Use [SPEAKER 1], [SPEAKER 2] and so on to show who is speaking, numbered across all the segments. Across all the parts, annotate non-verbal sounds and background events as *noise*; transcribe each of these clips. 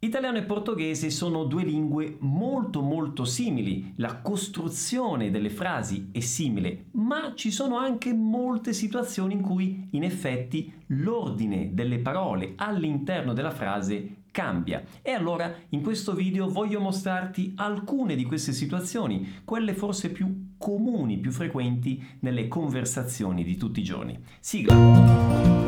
[SPEAKER 1] Italiano e portoghese sono due lingue molto molto simili, la costruzione delle frasi è simile, ma ci sono anche molte situazioni in cui in effetti l'ordine delle parole all'interno della frase cambia. E allora in questo video voglio mostrarti alcune di queste situazioni, quelle forse più comuni, più frequenti nelle conversazioni di tutti i giorni. Sigla!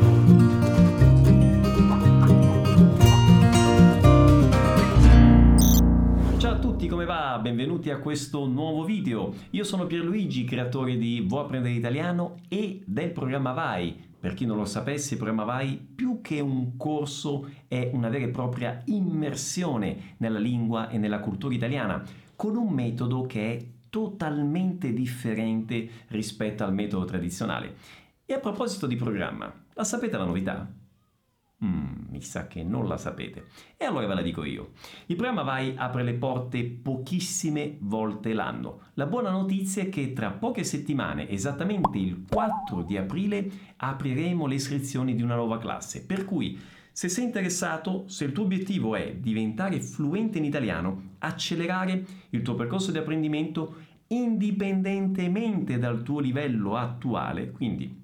[SPEAKER 1] A questo nuovo video. Io sono Pierluigi, creatore di Vuoi apprendere italiano e del programma Vai. Per chi non lo sapesse, il programma Vai più che un corso è una vera e propria immersione nella lingua e nella cultura italiana, con un metodo che è totalmente differente rispetto al metodo tradizionale. E a proposito di programma, la sapete la novità? Mm, mi sa che non la sapete. E allora ve la dico io. Il programma Vai apre le porte pochissime volte l'anno. La buona notizia è che tra poche settimane, esattamente il 4 di aprile, apriremo le iscrizioni di una nuova classe. Per cui, se sei interessato, se il tuo obiettivo è diventare fluente in italiano, accelerare il tuo percorso di apprendimento indipendentemente dal tuo livello attuale, quindi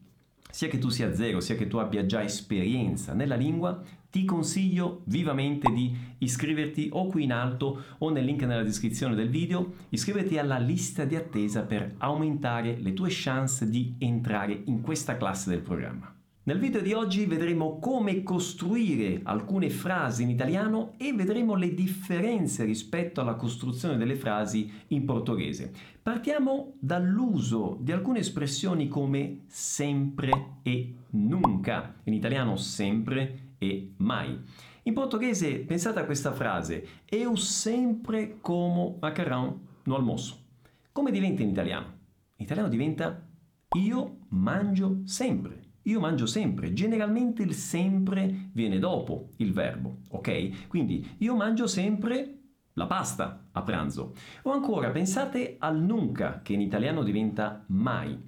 [SPEAKER 1] sia che tu sia zero, sia che tu abbia già esperienza nella lingua, ti consiglio vivamente di iscriverti o qui in alto o nel link nella descrizione del video, iscriverti alla lista di attesa per aumentare le tue chance di entrare in questa classe del programma. Nel video di oggi vedremo come costruire alcune frasi in italiano e vedremo le differenze rispetto alla costruzione delle frasi in portoghese. Partiamo dall'uso di alcune espressioni come sempre e nunca, in italiano sempre e mai. In portoghese pensate a questa frase, eu sempre como macarrão no almoço. Come diventa in italiano? In italiano diventa io mangio sempre. Io mangio sempre, generalmente il sempre viene dopo il verbo, ok? Quindi io mangio sempre la pasta a pranzo. O ancora pensate al nunca, che in italiano diventa mai.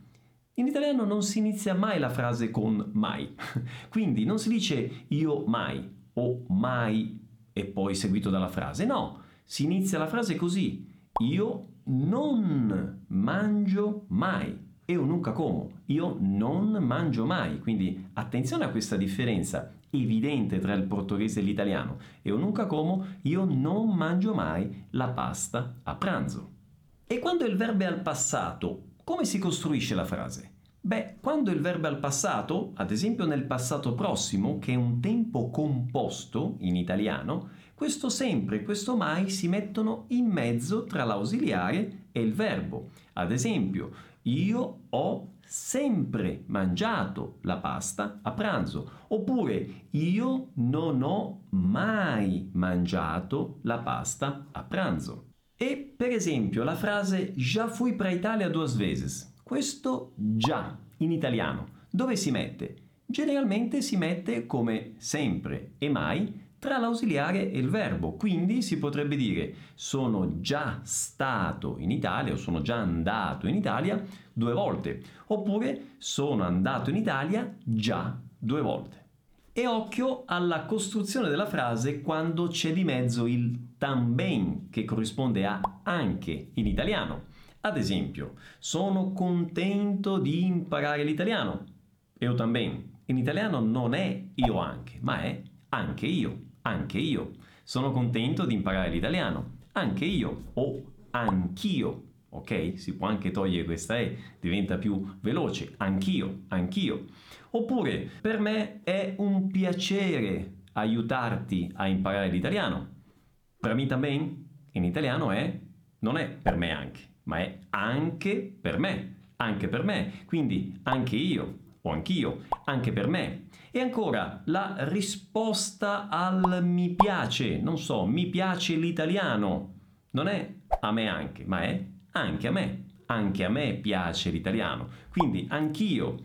[SPEAKER 1] In italiano non si inizia mai la frase con mai, *laughs* quindi non si dice io mai o mai e poi seguito dalla frase, no, si inizia la frase così, io non mangio mai eu nunca como, io non mangio mai, quindi attenzione a questa differenza evidente tra il portoghese e l'italiano. Eu nunca como, io non mangio mai la pasta a pranzo. E quando il verbo è al passato, come si costruisce la frase? Beh, quando il verbo è al passato, ad esempio nel passato prossimo, che è un tempo composto in italiano, questo sempre e questo mai si mettono in mezzo tra l'ausiliare e il verbo. Ad esempio, io ho sempre mangiato la pasta a pranzo. Oppure io non ho mai mangiato la pasta a pranzo. E per esempio la frase già fui para Italia duas vezes. Questo già in italiano dove si mette? Generalmente si mette come sempre e mai tra l'ausiliare e il verbo. Quindi si potrebbe dire sono già stato in Italia o sono già andato in Italia due volte. Oppure sono andato in Italia già due volte. E occhio alla costruzione della frase quando c'è di mezzo il tamben che corrisponde a anche in italiano. Ad esempio, sono contento di imparare l'italiano. Eu também. In italiano non è io anche, ma è anche io anche io. Sono contento di imparare l'italiano, anche io o anch'io. Ok? Si può anche togliere questa E, diventa più veloce. Anch'io, anch'io. Oppure, per me è un piacere aiutarti a imparare l'italiano. Per me também, in italiano è, non è per me anche, ma è anche per me. Anche per me. Quindi anche io o anch'io, anche per me. E ancora la risposta al mi piace, non so, mi piace l'italiano. Non è a me anche, ma è anche a me. Anche a me piace l'italiano. Quindi anch'io,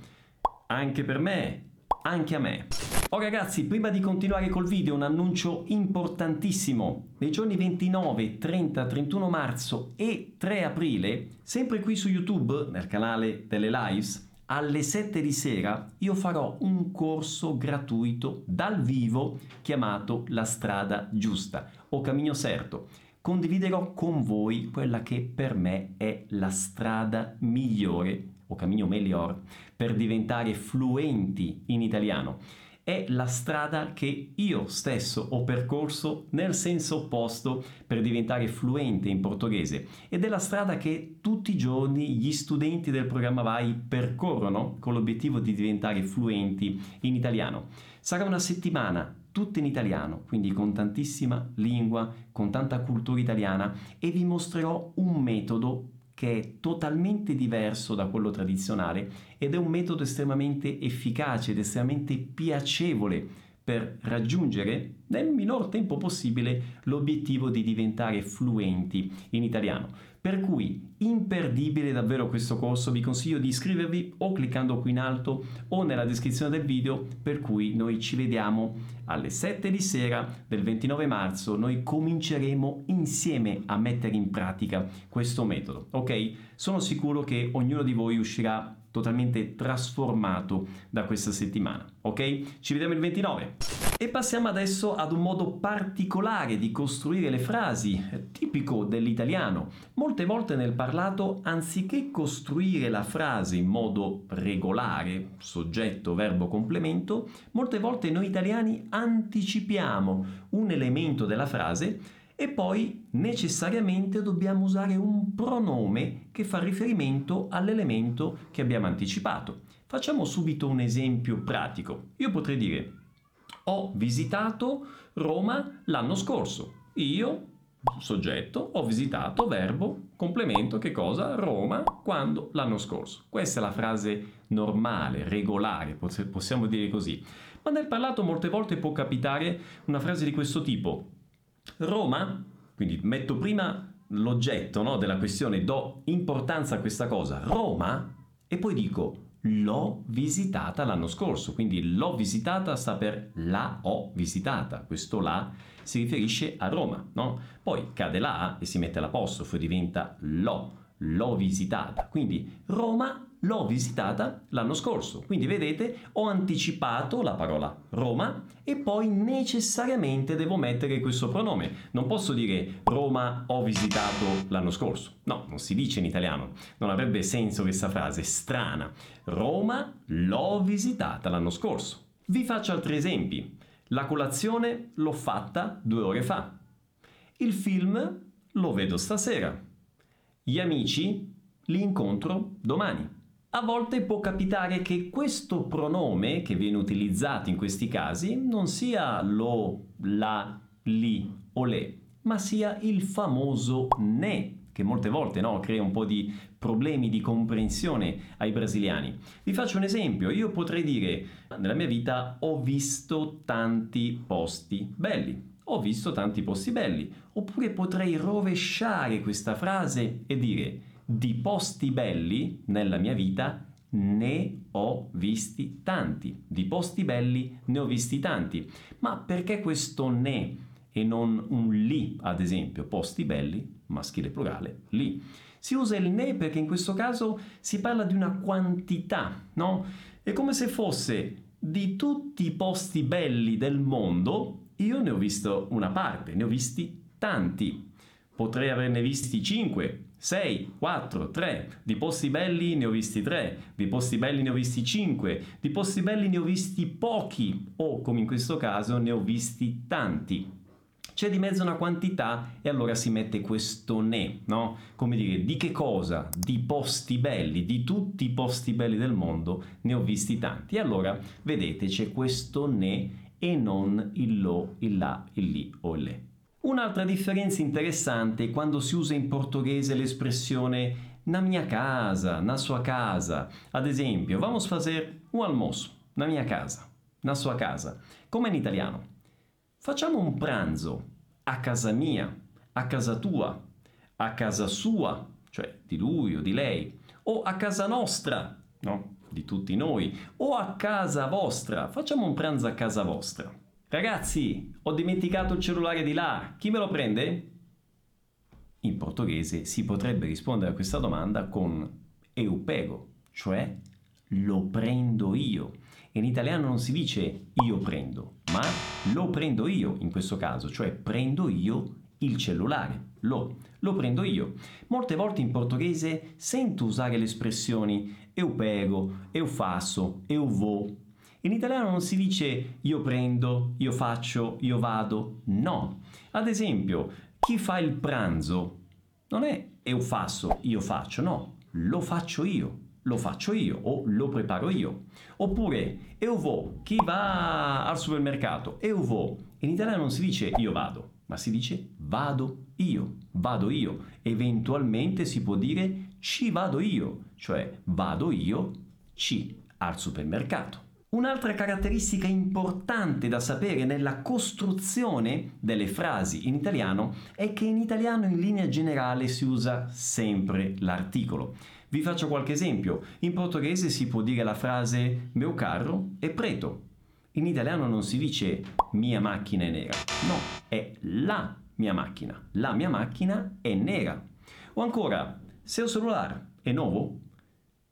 [SPEAKER 1] anche per me, anche a me. Oh ragazzi, prima di continuare col video un annuncio importantissimo. Nei giorni 29, 30, 31 marzo e 3 aprile, sempre qui su YouTube, nel canale delle lives, alle 7 di sera io farò un corso gratuito dal vivo chiamato La strada giusta o Cammino Certo. Condividerò con voi quella che per me è la strada migliore o cammino miglior per diventare fluenti in italiano è la strada che io stesso ho percorso nel senso opposto per diventare fluente in portoghese ed è la strada che tutti i giorni gli studenti del programma VAI percorrono con l'obiettivo di diventare fluenti in italiano. Sarà una settimana tutta in italiano, quindi con tantissima lingua, con tanta cultura italiana e vi mostrerò un metodo che è totalmente diverso da quello tradizionale ed è un metodo estremamente efficace ed estremamente piacevole per raggiungere nel minor tempo possibile l'obiettivo di diventare fluenti in italiano. Per cui imperdibile davvero questo corso, vi consiglio di iscrivervi o cliccando qui in alto o nella descrizione del video, per cui noi ci vediamo alle 7 di sera del 29 marzo, noi cominceremo insieme a mettere in pratica questo metodo, ok? Sono sicuro che ognuno di voi uscirà totalmente trasformato da questa settimana, ok? Ci vediamo il 29. E passiamo adesso ad un modo particolare di costruire le frasi, tipico dell'italiano. Molte volte nel parlato, anziché costruire la frase in modo regolare, soggetto, verbo, complemento, molte volte noi italiani anticipiamo un elemento della frase e poi necessariamente dobbiamo usare un pronome che fa riferimento all'elemento che abbiamo anticipato. Facciamo subito un esempio pratico. Io potrei dire ho visitato Roma l'anno scorso. Io, soggetto, ho visitato verbo, complemento, che cosa? Roma quando l'anno scorso. Questa è la frase normale, regolare, possiamo dire così. Ma nel parlato molte volte può capitare una frase di questo tipo. Roma, quindi metto prima l'oggetto no, della questione, do importanza a questa cosa, Roma, e poi dico l'ho visitata l'anno scorso, quindi l'ho visitata sta per la ho visitata, questo la si riferisce a Roma, no? Poi cade la e si mette l'apostrofo e diventa l'ho, l'ho visitata, quindi Roma l'ho visitata l'anno scorso. Quindi vedete, ho anticipato la parola Roma e poi necessariamente devo mettere questo pronome. Non posso dire Roma ho visitato l'anno scorso. No, non si dice in italiano. Non avrebbe senso questa frase, strana. Roma l'ho visitata l'anno scorso. Vi faccio altri esempi. La colazione l'ho fatta due ore fa. Il film lo vedo stasera. Gli amici li incontro domani. A volte può capitare che questo pronome che viene utilizzato in questi casi non sia lo, la, li o le, ma sia il famoso ne, che molte volte no, crea un po' di problemi di comprensione ai brasiliani. Vi faccio un esempio, io potrei dire nella mia vita ho visto tanti posti belli. Ho visto tanti posti belli. Oppure potrei rovesciare questa frase e dire di posti belli nella mia vita ne ho visti tanti. Di posti belli ne ho visti tanti. Ma perché questo ne e non un li, ad esempio? Posti belli, maschile plurale, li. Si usa il ne perché in questo caso si parla di una quantità, no? È come se fosse di tutti i posti belli del mondo, io ne ho visto una parte, ne ho visti tanti. Potrei averne visti 5, 6, 4, 3. Di posti belli ne ho visti 3, di posti belli ne ho visti 5, di posti belli ne ho visti pochi o, come in questo caso, ne ho visti tanti. C'è di mezzo una quantità e allora si mette questo ne, no? Come dire, di che cosa? Di posti belli, di tutti i posti belli del mondo ne ho visti tanti. E allora, vedete, c'è questo ne e non il lo, il la, il li o il le. Un'altra differenza interessante è quando si usa in portoghese l'espressione na mia casa, na sua casa. Ad esempio, vamos fazer un almoço, na mia casa, na sua casa. Come in italiano? Facciamo un pranzo a casa mia, a casa tua, a casa sua, cioè di lui o di lei, o a casa nostra, no? Di tutti noi, o a casa vostra. Facciamo un pranzo a casa vostra. Ragazzi, ho dimenticato il cellulare di là, chi me lo prende? In portoghese si potrebbe rispondere a questa domanda con eu pego, cioè lo prendo io. In italiano non si dice io prendo, ma lo prendo io in questo caso, cioè prendo io il cellulare. Lo, lo prendo io. Molte volte in portoghese sento usare le espressioni eu pego, eu faço, eu vou. In italiano non si dice io prendo, io faccio, io vado. No. Ad esempio, chi fa il pranzo non è eu faço, io faccio, no, lo faccio io lo faccio io o lo preparo io. Oppure eu vou, chi va al supermercato, eu vou. In italiano non si dice io vado, ma si dice vado io, vado io. Eventualmente si può dire ci vado io, cioè vado io ci al supermercato. Un'altra caratteristica importante da sapere nella costruzione delle frasi in italiano è che in italiano in linea generale si usa sempre l'articolo. Vi faccio qualche esempio. In portoghese si può dire la frase meu carro è preto. In italiano non si dice mia macchina è nera, no, è la mia macchina. La mia macchina è nera. O ancora, seu celular è nuovo?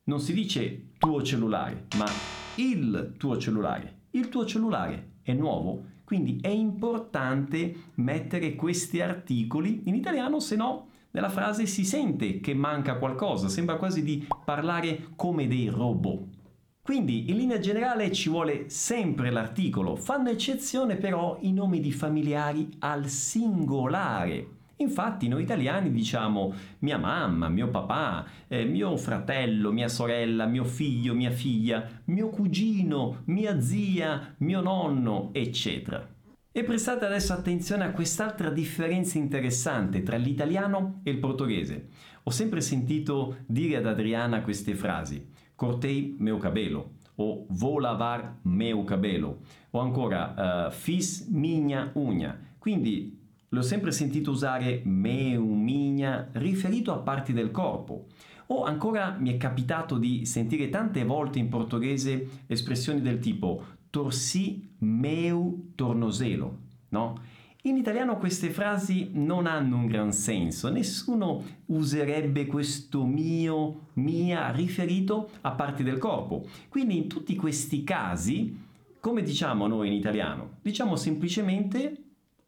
[SPEAKER 1] Non si dice tuo cellulare, ma il tuo cellulare. Il tuo cellulare è nuovo, quindi è importante mettere questi articoli in italiano, se no nella frase si sente che manca qualcosa, sembra quasi di parlare come dei robot. Quindi in linea generale ci vuole sempre l'articolo, fanno eccezione però i nomi di familiari al singolare. Infatti noi italiani diciamo mia mamma, mio papà, eh, mio fratello, mia sorella, mio figlio, mia figlia, mio cugino, mia zia, mio nonno, eccetera. E prestate adesso attenzione a quest'altra differenza interessante tra l'italiano e il portoghese. Ho sempre sentito dire ad Adriana queste frasi: cortei meu cabelo o vou lavar meu cabelo o ancora uh, fis minha unha. Quindi l'ho sempre sentito usare meu, minha riferito a parti del corpo. O ancora mi è capitato di sentire tante volte in portoghese espressioni del tipo torsi meu tornozelo, no? In italiano queste frasi non hanno un gran senso, nessuno userebbe questo mio, mia riferito a parti del corpo. Quindi in tutti questi casi, come diciamo noi in italiano? Diciamo semplicemente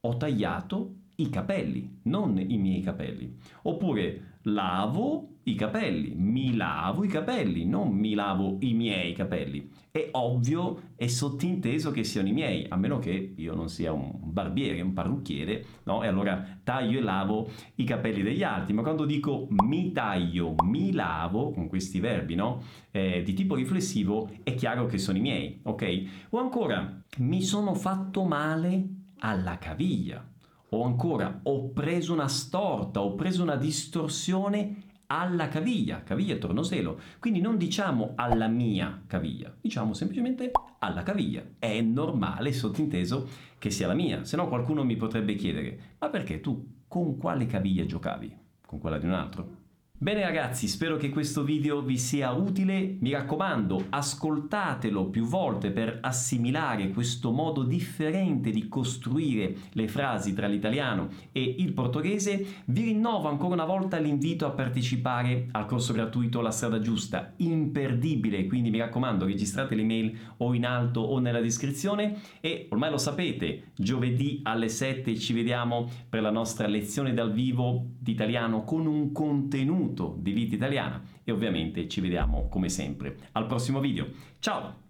[SPEAKER 1] ho tagliato i capelli, non i miei capelli. Oppure lavo i capelli, mi lavo i capelli, non mi lavo i miei capelli. È ovvio e sottinteso che siano i miei, a meno che io non sia un barbiere, un parrucchiere, no? E allora taglio e lavo i capelli degli altri. Ma quando dico mi taglio, mi lavo, con questi verbi, no? Eh, di tipo riflessivo, è chiaro che sono i miei, ok? O ancora, mi sono fatto male alla caviglia. O ancora, ho preso una storta, ho preso una distorsione alla caviglia, caviglia tornozelo. Quindi non diciamo alla mia caviglia, diciamo semplicemente alla caviglia. È normale, sottinteso, che sia la mia, se no qualcuno mi potrebbe chiedere, ma perché tu con quale caviglia giocavi? Con quella di un altro? Bene ragazzi, spero che questo video vi sia utile, mi raccomando ascoltatelo più volte per assimilare questo modo differente di costruire le frasi tra l'italiano e il portoghese, vi rinnovo ancora una volta l'invito a partecipare al corso gratuito La strada giusta, imperdibile, quindi mi raccomando registrate l'email o in alto o nella descrizione. E ormai lo sapete, giovedì alle 7 ci vediamo per la nostra lezione dal vivo di italiano con un contenuto di vita italiana e ovviamente ci vediamo come sempre al prossimo video. Ciao!